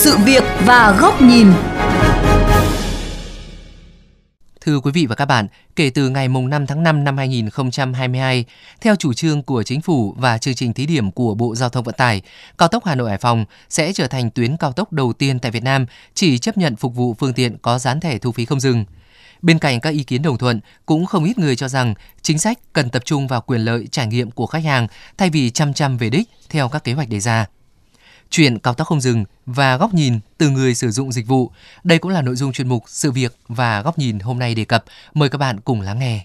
sự việc và góc nhìn. Thưa quý vị và các bạn, kể từ ngày 5 tháng 5 năm 2022, theo chủ trương của chính phủ và chương trình thí điểm của Bộ Giao thông Vận tải, cao tốc Hà Nội Hải Phòng sẽ trở thành tuyến cao tốc đầu tiên tại Việt Nam chỉ chấp nhận phục vụ phương tiện có dán thẻ thu phí không dừng. Bên cạnh các ý kiến đồng thuận, cũng không ít người cho rằng chính sách cần tập trung vào quyền lợi trải nghiệm của khách hàng thay vì chăm chăm về đích theo các kế hoạch đề ra. Chuyện cao tốc không dừng và góc nhìn từ người sử dụng dịch vụ. Đây cũng là nội dung chuyên mục Sự việc và góc nhìn hôm nay đề cập. Mời các bạn cùng lắng nghe.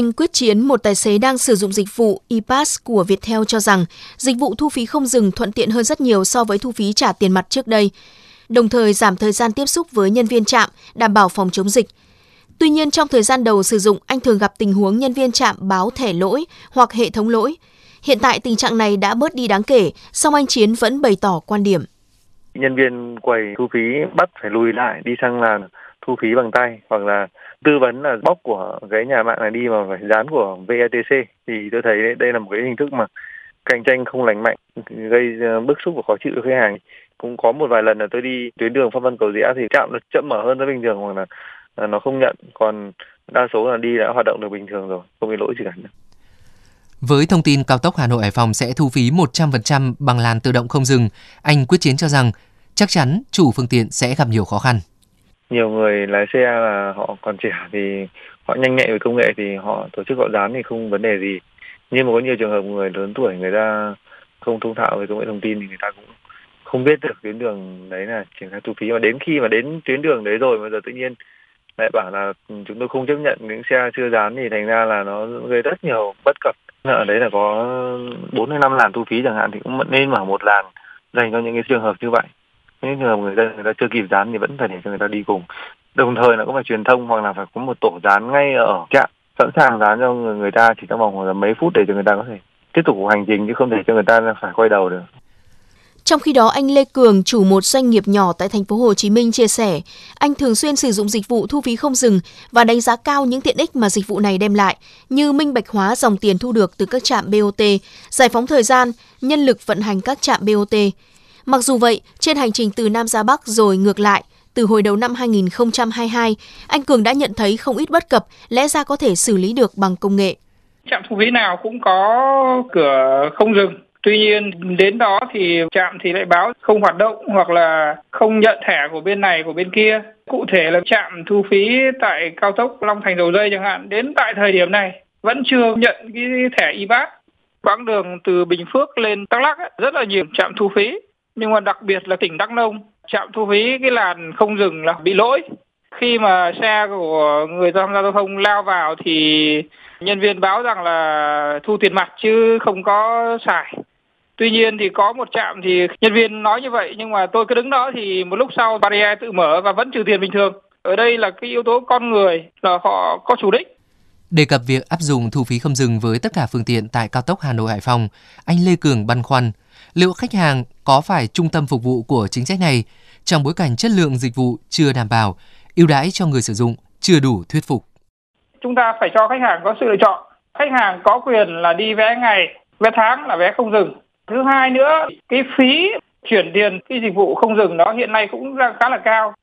Anh Quyết Chiến, một tài xế đang sử dụng dịch vụ ePass của Viettel cho rằng dịch vụ thu phí không dừng thuận tiện hơn rất nhiều so với thu phí trả tiền mặt trước đây, đồng thời giảm thời gian tiếp xúc với nhân viên trạm, đảm bảo phòng chống dịch. Tuy nhiên trong thời gian đầu sử dụng, anh thường gặp tình huống nhân viên trạm báo thẻ lỗi hoặc hệ thống lỗi. Hiện tại tình trạng này đã bớt đi đáng kể, song anh Chiến vẫn bày tỏ quan điểm. Nhân viên quầy thu phí bắt phải lùi lại đi sang làn thu phí bằng tay hoặc là tư vấn là bóc của cái nhà mạng này đi mà phải dán của VETC thì tôi thấy đây là một cái hình thức mà cạnh tranh không lành mạnh gây ờ, bức xúc và khó chịu cho khách hàng. Cũng có một vài lần là tôi đi tuyến đường Pháp Vân Cầu Giã thì chạm nó chậm mở hơn với bình thường hoặc là ờ, nó không nhận. Còn đa số là đi đã hoạt động được bình thường rồi không bị lỗi gì cả. Với thông tin cao tốc Hà Nội Hải Phòng sẽ thu phí 100% bằng làn tự động không dừng, anh Quyết Chiến cho rằng chắc chắn chủ phương tiện sẽ gặp nhiều khó khăn nhiều người lái xe là họ còn trẻ thì họ nhanh nhạy với công nghệ thì họ tổ chức họ dán thì không vấn đề gì. Nhưng mà có nhiều trường hợp người lớn tuổi người ta không thông thạo về công nghệ thông tin thì người ta cũng không biết được tuyến đường đấy là triển khai thu phí. Mà đến khi mà đến tuyến đường đấy rồi bây giờ tự nhiên lại bảo là ừ, chúng tôi không chấp nhận những xe chưa dán thì thành ra là nó gây rất nhiều bất cập. Ở đấy là có bốn hay năm làn thu phí chẳng hạn thì cũng nên mở một làn dành cho những cái trường hợp như vậy những trường hợp người dân người ta chưa kịp dán thì vẫn phải để cho người ta đi cùng đồng thời là cũng phải truyền thông hoặc là phải có một tổ dán ngay ở trạm sẵn sàng dán cho người, người ta chỉ trong vòng mấy phút để cho người ta có thể tiếp tục hành trình chứ không thể cho người ta phải quay đầu được trong khi đó, anh Lê Cường, chủ một doanh nghiệp nhỏ tại thành phố Hồ Chí Minh chia sẻ, anh thường xuyên sử dụng dịch vụ thu phí không dừng và đánh giá cao những tiện ích mà dịch vụ này đem lại, như minh bạch hóa dòng tiền thu được từ các trạm BOT, giải phóng thời gian, nhân lực vận hành các trạm BOT. Mặc dù vậy, trên hành trình từ Nam ra Bắc rồi ngược lại, từ hồi đầu năm 2022, anh Cường đã nhận thấy không ít bất cập lẽ ra có thể xử lý được bằng công nghệ. Trạm thu phí nào cũng có cửa không dừng. Tuy nhiên đến đó thì trạm thì lại báo không hoạt động hoặc là không nhận thẻ của bên này của bên kia. Cụ thể là trạm thu phí tại cao tốc Long Thành Dầu Dây chẳng hạn đến tại thời điểm này vẫn chưa nhận cái thẻ IBAT. Quãng đường từ Bình Phước lên Đắk Lắk rất là nhiều trạm thu phí nhưng mà đặc biệt là tỉnh Đắk Nông trạm thu phí cái làn không dừng là bị lỗi. Khi mà xe của người tham gia giao thông lao vào thì nhân viên báo rằng là thu tiền mặt chứ không có xài. Tuy nhiên thì có một trạm thì nhân viên nói như vậy nhưng mà tôi cứ đứng đó thì một lúc sau barrier tự mở và vẫn trừ tiền bình thường. Ở đây là cái yếu tố con người là họ có chủ đích. Đề cập việc áp dụng thu phí không dừng với tất cả phương tiện tại cao tốc Hà Nội Hải Phòng, anh Lê Cường băn khoăn liệu khách hàng có phải trung tâm phục vụ của chính sách này trong bối cảnh chất lượng dịch vụ chưa đảm bảo, ưu đãi cho người sử dụng chưa đủ thuyết phục. Chúng ta phải cho khách hàng có sự lựa chọn. Khách hàng có quyền là đi vé ngày, vé tháng là vé không dừng. Thứ hai nữa, cái phí chuyển tiền cái dịch vụ không dừng đó hiện nay cũng khá là cao.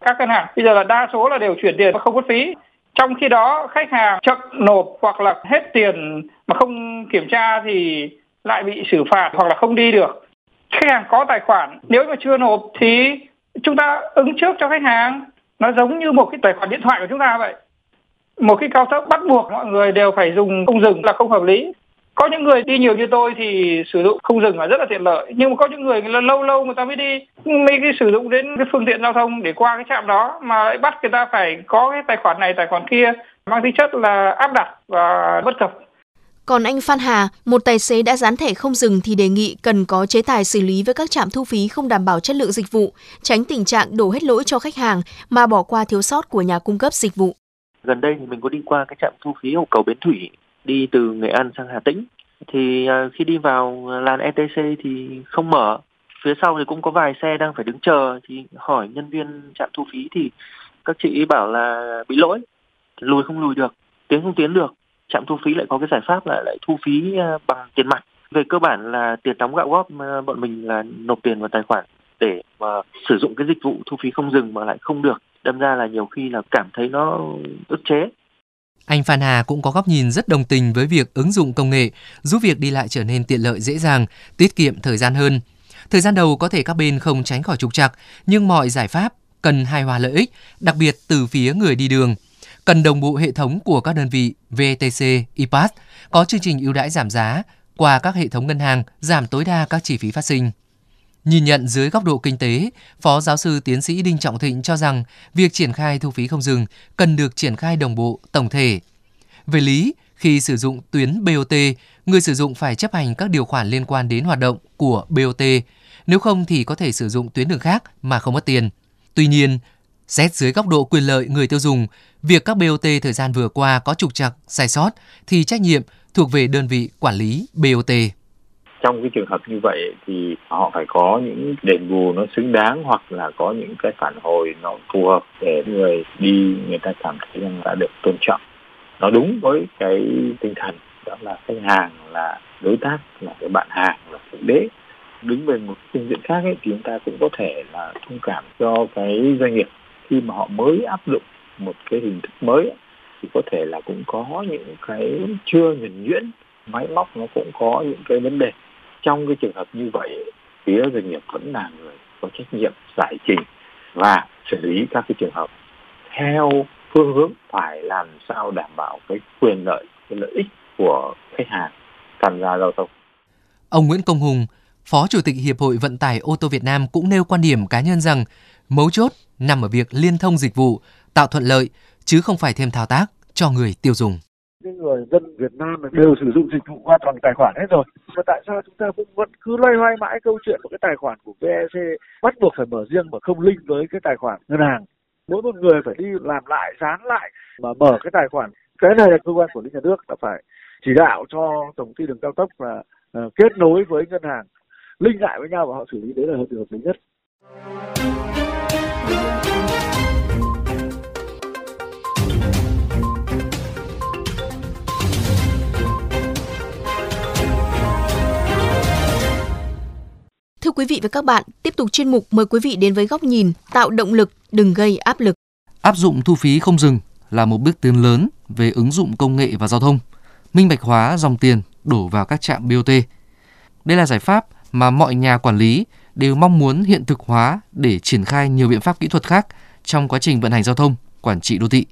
Các ngân hàng bây giờ là đa số là đều chuyển tiền mà không có phí. Trong khi đó khách hàng chậm nộp hoặc là hết tiền mà không kiểm tra thì lại bị xử phạt hoặc là không đi được. Khách hàng có tài khoản, nếu mà chưa nộp thì chúng ta ứng trước cho khách hàng. Nó giống như một cái tài khoản điện thoại của chúng ta vậy. Một cái cao tốc bắt buộc mọi người đều phải dùng không dừng là không hợp lý. Có những người đi nhiều như tôi thì sử dụng không dừng là rất là tiện lợi. Nhưng mà có những người là lâu lâu người ta mới đi. Mới cái sử dụng đến cái phương tiện giao thông để qua cái trạm đó mà lại bắt người ta phải có cái tài khoản này, tài khoản kia, mang tính chất là áp đặt và bất cập còn anh Phan Hà, một tài xế đã dán thẻ không dừng thì đề nghị cần có chế tài xử lý với các trạm thu phí không đảm bảo chất lượng dịch vụ, tránh tình trạng đổ hết lỗi cho khách hàng mà bỏ qua thiếu sót của nhà cung cấp dịch vụ. Gần đây thì mình có đi qua cái trạm thu phí ở cầu Bến Thủy, đi từ Nghệ An sang Hà Tĩnh. Thì à, khi đi vào à, làn ETC thì không mở, phía sau thì cũng có vài xe đang phải đứng chờ thì hỏi nhân viên trạm thu phí thì các chị bảo là bị lỗi lùi không lùi được tiến không tiến được trạm thu phí lại có cái giải pháp là lại thu phí ờ, bằng tiền mặt về cơ bản là tiền đóng gạo góp ờ, bọn mình là nộp tiền vào tài khoản để mà sử dụng cái dịch vụ thu phí không dừng mà lại không được đâm ra là nhiều khi là cảm thấy nó ức chế anh Phan Hà cũng có góc nhìn rất đồng tình với việc ứng dụng công nghệ giúp việc đi lại trở nên tiện lợi dễ dàng, tiết kiệm thời gian hơn. Thời gian đầu có thể các bên không tránh khỏi trục trặc, nhưng mọi giải pháp cần hài hòa lợi ích, đặc biệt từ phía người đi đường. Cần đồng bộ hệ thống của các đơn vị VTC, IPAS có chương trình ưu đãi giảm giá qua các hệ thống ngân hàng giảm tối đa các chi phí phát sinh. Nhìn nhận dưới góc độ kinh tế, Phó giáo sư tiến sĩ Đinh Trọng Thịnh cho rằng việc triển khai thu phí không dừng cần được triển khai đồng bộ, tổng thể. Về lý, khi sử dụng tuyến BOT, người sử dụng phải chấp hành các điều khoản liên quan đến hoạt động của BOT, nếu không thì có thể sử dụng tuyến đường khác mà không mất tiền. Tuy nhiên, xét dưới góc độ quyền lợi người tiêu dùng, việc các BOT thời gian vừa qua có trục trặc, sai sót thì trách nhiệm thuộc về đơn vị quản lý BOT trong cái trường hợp như vậy thì họ phải có những đền bù nó xứng đáng hoặc là có những cái phản hồi nó phù hợp để người đi người ta cảm thấy rằng đã được tôn trọng. Nó đúng với cái tinh thần đó là khách hàng là đối tác là cái bạn hàng là thượng đế. Đứng về một phương diện khác ấy, thì chúng ta cũng có thể là thông cảm cho cái doanh nghiệp khi mà họ mới áp dụng một cái hình thức mới thì có thể là cũng có những cái chưa nhuần nhuyễn máy móc nó cũng có những cái vấn đề trong cái trường hợp như vậy phía doanh nghiệp vẫn là người có trách nhiệm giải trình và xử lý các cái trường hợp theo phương hướng phải làm sao đảm bảo cái quyền lợi cái lợi ích của khách hàng tham gia giao thông. Ông Nguyễn Công Hùng, Phó Chủ tịch Hiệp hội Vận tải ô tô Việt Nam cũng nêu quan điểm cá nhân rằng mấu chốt nằm ở việc liên thông dịch vụ, tạo thuận lợi chứ không phải thêm thao tác cho người tiêu dùng những người dân Việt Nam đều sử dụng dịch vụ qua toàn tài khoản hết rồi. Mà tại sao chúng ta cũng vẫn cứ loay hoay mãi câu chuyện của cái tài khoản của VEC bắt buộc phải mở riêng mà không link với cái tài khoản ngân hàng. Mỗi một người phải đi làm lại, dán lại mà mở cái tài khoản. Cái này là cơ quan quản lý nhà nước là phải chỉ đạo cho tổng ty đường cao tốc là uh, kết nối với ngân hàng, link lại với nhau và họ xử lý đấy là hợp lý nhất. Quý vị và các bạn, tiếp tục chuyên mục mời quý vị đến với góc nhìn tạo động lực, đừng gây áp lực. Áp dụng thu phí không dừng là một bước tiến lớn về ứng dụng công nghệ và giao thông, minh bạch hóa dòng tiền đổ vào các trạm BOT. Đây là giải pháp mà mọi nhà quản lý đều mong muốn hiện thực hóa để triển khai nhiều biện pháp kỹ thuật khác trong quá trình vận hành giao thông, quản trị đô thị.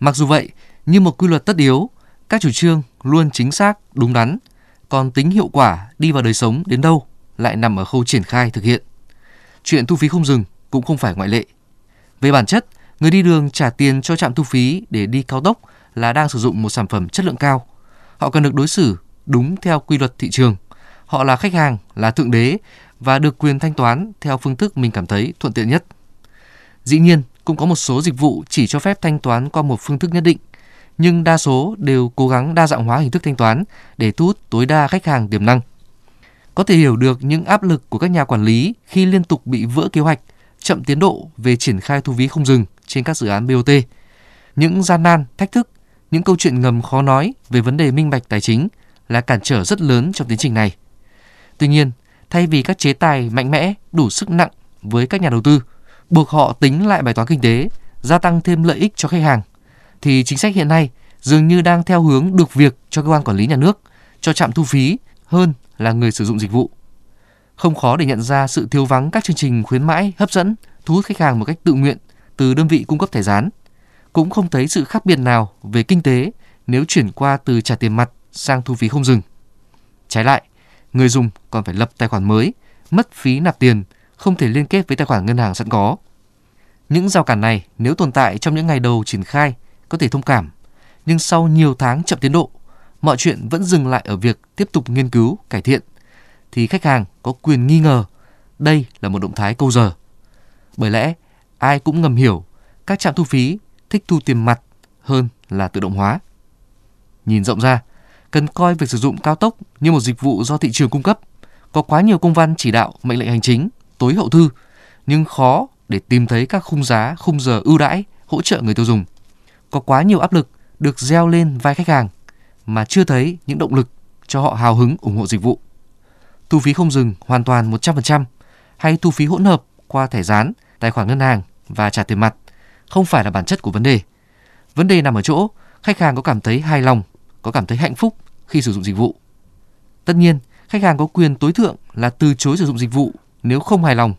Mặc dù vậy, như một quy luật tất yếu, các chủ trương luôn chính xác, đúng đắn, còn tính hiệu quả đi vào đời sống đến đâu lại nằm ở khâu triển khai thực hiện. Chuyện thu phí không dừng cũng không phải ngoại lệ. Về bản chất, người đi đường trả tiền cho trạm thu phí để đi cao tốc là đang sử dụng một sản phẩm chất lượng cao. Họ cần được đối xử đúng theo quy luật thị trường. Họ là khách hàng, là thượng đế và được quyền thanh toán theo phương thức mình cảm thấy thuận tiện nhất. Dĩ nhiên, cũng có một số dịch vụ chỉ cho phép thanh toán qua một phương thức nhất định, nhưng đa số đều cố gắng đa dạng hóa hình thức thanh toán để thu hút tối đa khách hàng tiềm năng. Có thể hiểu được những áp lực của các nhà quản lý khi liên tục bị vỡ kế hoạch, chậm tiến độ về triển khai thu phí không dừng trên các dự án BOT. Những gian nan, thách thức, những câu chuyện ngầm khó nói về vấn đề minh bạch tài chính là cản trở rất lớn trong tiến trình này. Tuy nhiên, thay vì các chế tài mạnh mẽ đủ sức nặng với các nhà đầu tư, buộc họ tính lại bài toán kinh tế, gia tăng thêm lợi ích cho khách hàng, thì chính sách hiện nay dường như đang theo hướng được việc cho cơ quan quản lý nhà nước, cho trạm thu phí hơn là người sử dụng dịch vụ. Không khó để nhận ra sự thiếu vắng các chương trình khuyến mãi hấp dẫn, thu hút khách hàng một cách tự nguyện từ đơn vị cung cấp thẻ dán. Cũng không thấy sự khác biệt nào về kinh tế nếu chuyển qua từ trả tiền mặt sang thu phí không dừng. Trái lại, người dùng còn phải lập tài khoản mới, mất phí nạp tiền, không thể liên kết với tài khoản ngân hàng sẵn có. Những rào cản này nếu tồn tại trong những ngày đầu triển khai có thể thông cảm, nhưng sau nhiều tháng chậm tiến độ mọi chuyện vẫn dừng lại ở việc tiếp tục nghiên cứu, cải thiện, thì khách hàng có quyền nghi ngờ đây là một động thái câu giờ. Bởi lẽ, ai cũng ngầm hiểu các trạm thu phí thích thu tiền mặt hơn là tự động hóa. Nhìn rộng ra, cần coi việc sử dụng cao tốc như một dịch vụ do thị trường cung cấp, Có quá nhiều công văn chỉ đạo, mệnh lệnh hành chính, tối hậu thư, nhưng khó để tìm thấy các khung giá, khung giờ ưu đãi hỗ trợ người tiêu dùng. Có quá nhiều áp lực được gieo lên vai khách hàng mà chưa thấy những động lực cho họ hào hứng ủng hộ dịch vụ. Thu phí không dừng hoàn toàn 100% hay thu phí hỗn hợp qua thẻ dán, tài khoản ngân hàng và trả tiền mặt không phải là bản chất của vấn đề. Vấn đề nằm ở chỗ khách hàng có cảm thấy hài lòng, có cảm thấy hạnh phúc khi sử dụng dịch vụ. Tất nhiên, khách hàng có quyền tối thượng là từ chối sử dụng dịch vụ nếu không hài lòng.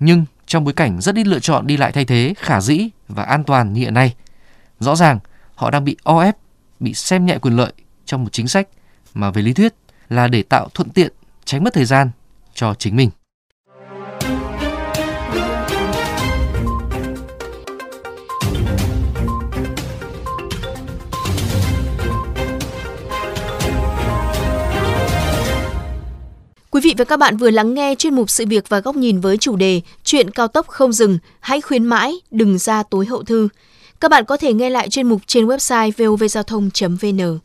Nhưng trong bối cảnh rất ít lựa chọn đi lại thay thế khả dĩ và an toàn như hiện nay, rõ ràng họ đang bị o ép, bị xem nhẹ quyền lợi trong một chính sách mà về lý thuyết là để tạo thuận tiện, tránh mất thời gian cho chính mình. Quý vị và các bạn vừa lắng nghe chuyên mục sự việc và góc nhìn với chủ đề Chuyện cao tốc không dừng, hãy khuyến mãi, đừng ra tối hậu thư. Các bạn có thể nghe lại chuyên mục trên website vovgiao thông.vn.